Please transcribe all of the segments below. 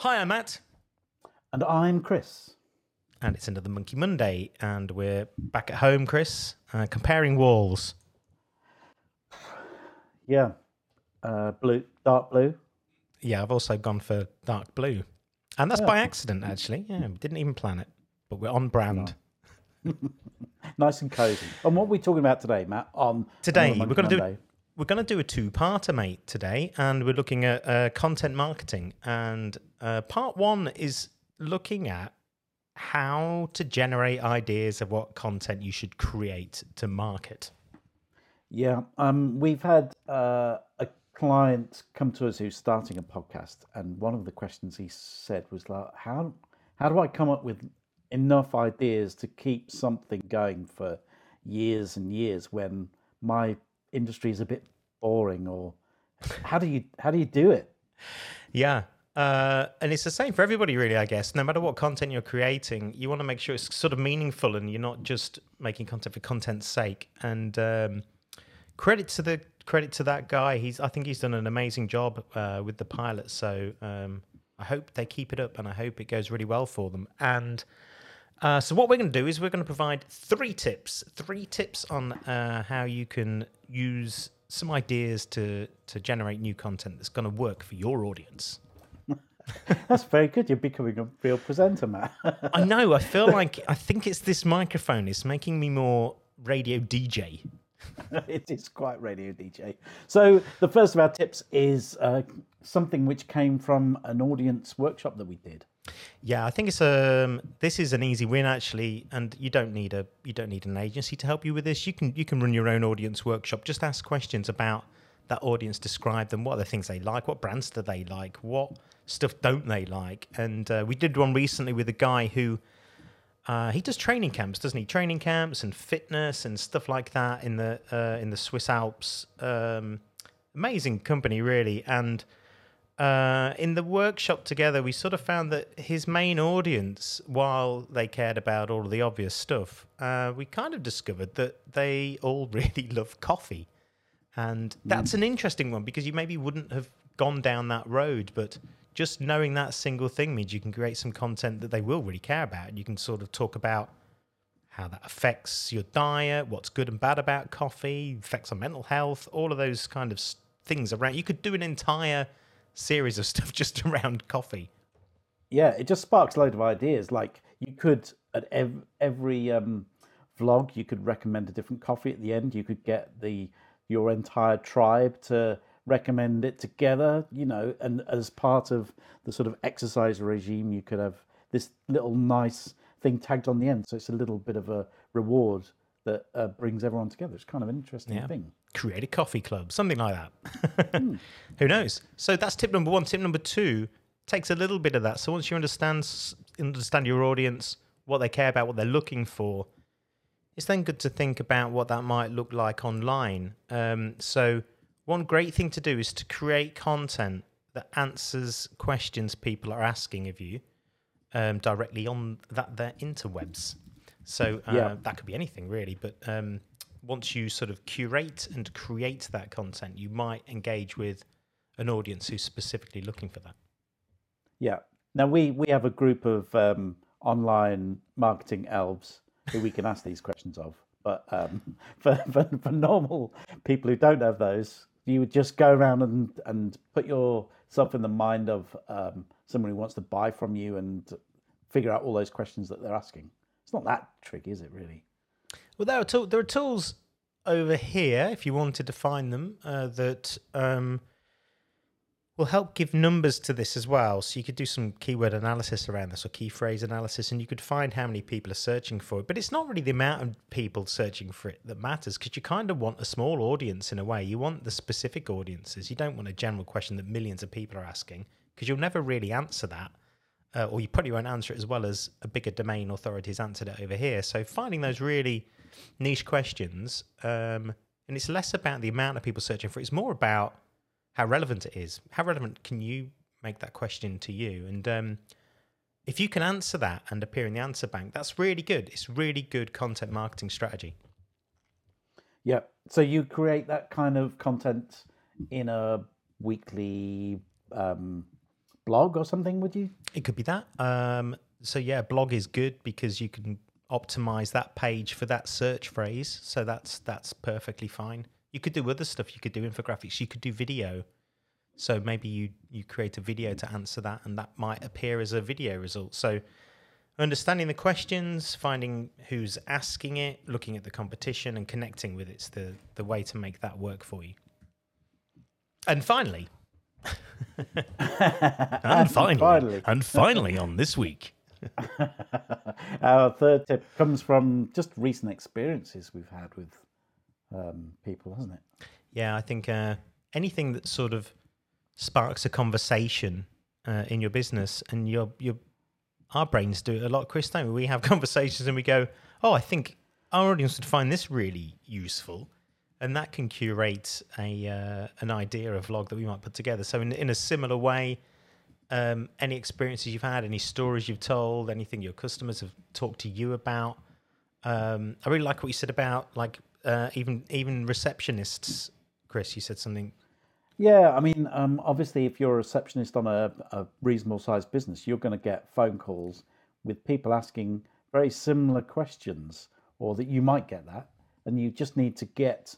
Hi, I'm Matt. And I'm Chris. And it's another Monkey Monday, and we're back at home, Chris, uh, comparing walls. Yeah. Uh, blue, dark blue. Yeah, I've also gone for dark blue. And that's Yeah. by accident, actually. Yeah, we didn't even plan it, but we're on brand. Nice and cozy. And what are we talking about today, Matt? On Today, on we're going to do? We're going to do a two-parter, mate. Today, and we're looking at uh, content marketing. And uh, part one is looking at how to generate ideas of what content you should create to market. Yeah. Um, we've had uh, a client come to us who's starting a podcast, and one of the questions he said was like, "How how do I come up with enough ideas to keep something going for years and years when my industry is a bit boring?" Or how do you how do you do it? Yeah. Uh, and it's the same for everybody, really, I guess. No matter what content you're creating, you want to make sure it's sort of meaningful and you're not just making content for content's sake. And um, credit to the credit to that guy. He's I think he's done an amazing job uh, with the pilot. So um, I hope they keep it up, and I hope it goes really well for them. And uh, so what we're going to do is we're going to provide three tips, three tips on uh, how you can use some ideas to to generate new content that's going to work for your audience. That's very good. You're becoming a real presenter, Matt. I know. I feel like I think it's this microphone. It's making me more radio DJ. it is quite radio DJ. So the first of our tips is uh, something which came from an audience workshop that we did. Yeah, I think it's um this is an easy win actually, and you don't need a you don't need an agency to help you with this. You can you can run your own audience workshop. Just ask questions about that audience, describe them. What are the things they like? What brands do they like? What stuff don't they like? And uh, we did one recently with a guy who uh, he does training camps, doesn't he? Training camps and fitness and stuff like that in the uh, in the Swiss Alps. Um, amazing company, really. And uh, in the workshop together, we sort of found that his main audience, while they cared about all of the obvious stuff, uh, we kind of discovered that they all really love coffee. And that's an interesting one because you maybe wouldn't have gone down that road, but just knowing that single thing means you can create some content that they will really care about. You can sort of talk about how that affects your diet, what's good and bad about coffee, effects on mental health, all of those kind of things around. You could do an entire series of stuff just around coffee. Yeah, it just sparks a load of ideas. Like you could at ev- every um, vlog, you could recommend a different coffee at the end. You could get the your entire tribe to recommend it together. You know, and as part of the sort of exercise regime, you could have this little nice thing tagged on the end. So it's a little bit of a reward that uh, brings everyone together. It's kind of an interesting Yeah. thing. Create a coffee club, something like that. Who knows? So that's tip number one. Tip number two takes a little bit of that. So once you understand understand your audience, what they care about, what they're looking for, it's then good to think about what that might look like online. Um, so one great thing to do is to create content that answers questions people are asking of you um, directly on that their interwebs. So uh, Yeah. that could be anything really, but um, once you sort of curate and create that content, you might engage with an audience who's specifically looking for that. Yeah. Now we we have a group of um, online marketing elves who we can ask these questions of. But um, for, for for normal people who don't have those, you would just go around and and put yourself in the mind of um, someone who wants to buy from you and figure out all those questions that they're asking. It's not that tricky, is it? Really? Well, there are, tool there are tools over here, if you wanted to find them, uh, that um, will help give numbers to this as well. So you could do some keyword analysis around this or key phrase analysis, and you could find how many people are searching for it. But it's not really the amount of people searching for it that matters because you kind of want a small audience in a way. You want the specific audiences. You don't want a general question that millions of people are asking because you'll never really answer that. Uh, or you probably won't answer it as well as a bigger domain authority has answered it over here. So finding those really niche questions, um, and it's less about the amount of people searching for it. It's more about how relevant it is. How relevant can you make that question to you? And um, if you can answer that and appear in the answer bank, that's really good. It's really good content marketing strategy. Yeah. So you create that kind of content in a weekly um, blog or something, would you? It could be that. Um, so yeah, blog is good because you can optimize that page for that search phrase. So that's that's perfectly fine. You could do other stuff. You could do infographics. You could do video. So maybe you you create a video to answer that, and that might appear as a video result. So understanding the questions, finding who's asking it, looking at the competition, and connecting with it's the the way to make that work for you. And finally, and finally, finally. and finally, on this week, Our third tip comes from just recent experiences we've had with um, people, hasn't it? yeah, I think uh, anything that sort of sparks a conversation uh, in your business, and your your our brains do it a lot, Chris. Don't we? We have conversations and we go, "Oh, I think our audience would find this really useful." And that can curate a uh, an idea of vlog that we might put together. So in in a similar way, um, any experiences you've had, any stories you've told, anything your customers have talked to you about. Um, I really like what you said about like uh, even even receptionists. Chris, you said something. Yeah, I mean, um, obviously, if you're a receptionist on a, a reasonable sized business, you're going to get phone calls with people asking very similar questions, or that you might get that, and you just need to get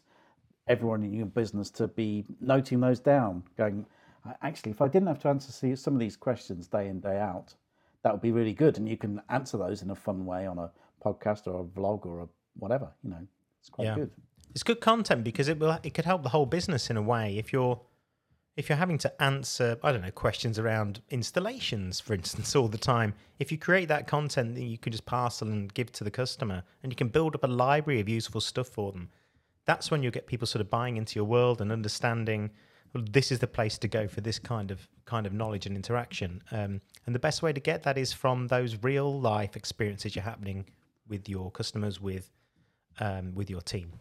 everyone in your business to be noting those down, going, actually, if I didn't have to answer some of these questions day in, day out, that would be really good. And you can answer those in a fun way on a podcast or a vlog or a whatever, you know, it's quite Yeah. good. It's good content because it will it could help the whole business in a way. If you're if you're having to answer, I don't know, questions around installations, for instance, all the time, if you create that content that you can just parcel and give to the customer, and you can build up a library of useful stuff for them, that's when you'll get people sort of buying into your world and understanding well, this is the place to go for this kind of kind of knowledge and interaction. Um, and the best way to get that is from those real life experiences you're happening with your customers, with um, with your team.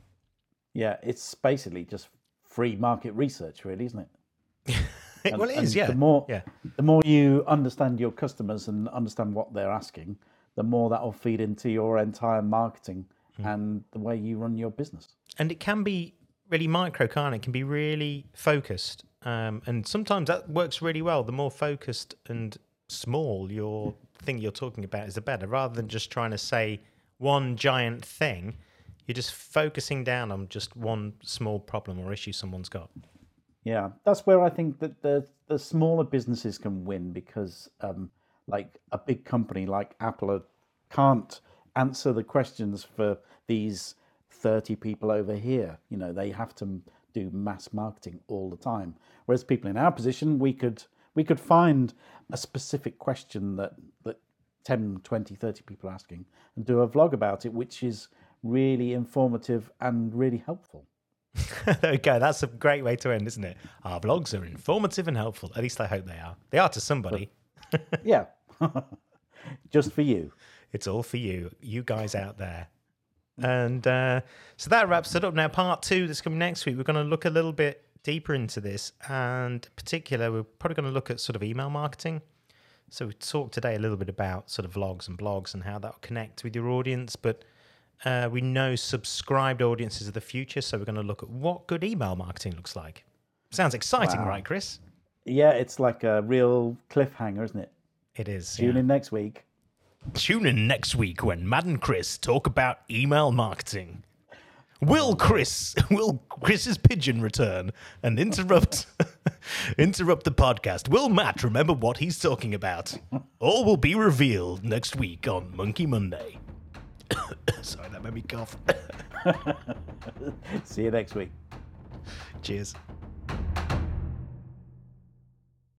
Yeah, it's basically just free market research, really, isn't it? And- well, it is. yeah. The more, yeah. the more you understand your customers and understand what they're asking, the more that will feed into your entire marketing Hmm. and the way you run your business. And it can be really micro, can't it? It can be really focused, um, and sometimes that works really well. The more focused and small your thing you're talking about is, the better. Rather than just trying to say one giant thing, you're just focusing down on just one small problem or issue someone's got. Yeah, that's where I think that the the smaller businesses can win because, um, like a big company like Apple can't answer the questions for these thirty people over here. You know, they have to do mass marketing all the time. Whereas people in our position, we could we could find a specific question that that 10, 20, 30 people are asking and do a vlog about it, which is really informative and really helpful. there we go. That's a great way to end, isn't it? Our vlogs are informative and helpful. At least I hope they are. They are to somebody. Yeah, just for you. It's all for you, you guys out there. And uh, so that wraps it up. Now, part two that's coming next week, we're going to look a little bit deeper into this. And in particular, we're probably going to look at sort of email marketing. So we talked today a little bit about sort of vlogs and blogs and how that will connect with your audience. But uh, we know subscribed audiences are the future. So we're going to look at what good email marketing looks like. Sounds exciting, Wow. right, Chris? Yeah, it's like a real cliffhanger, isn't it? It is. Tune yeah. in next week. Tune in next week when Matt and Chris talk about email marketing. Will Chris will Chris's pigeon return and interrupt interrupt the podcast? Will Matt remember what he's talking about? All will be revealed next week on Monkey Monday. Sorry, that made me cough. See you next week. Cheers.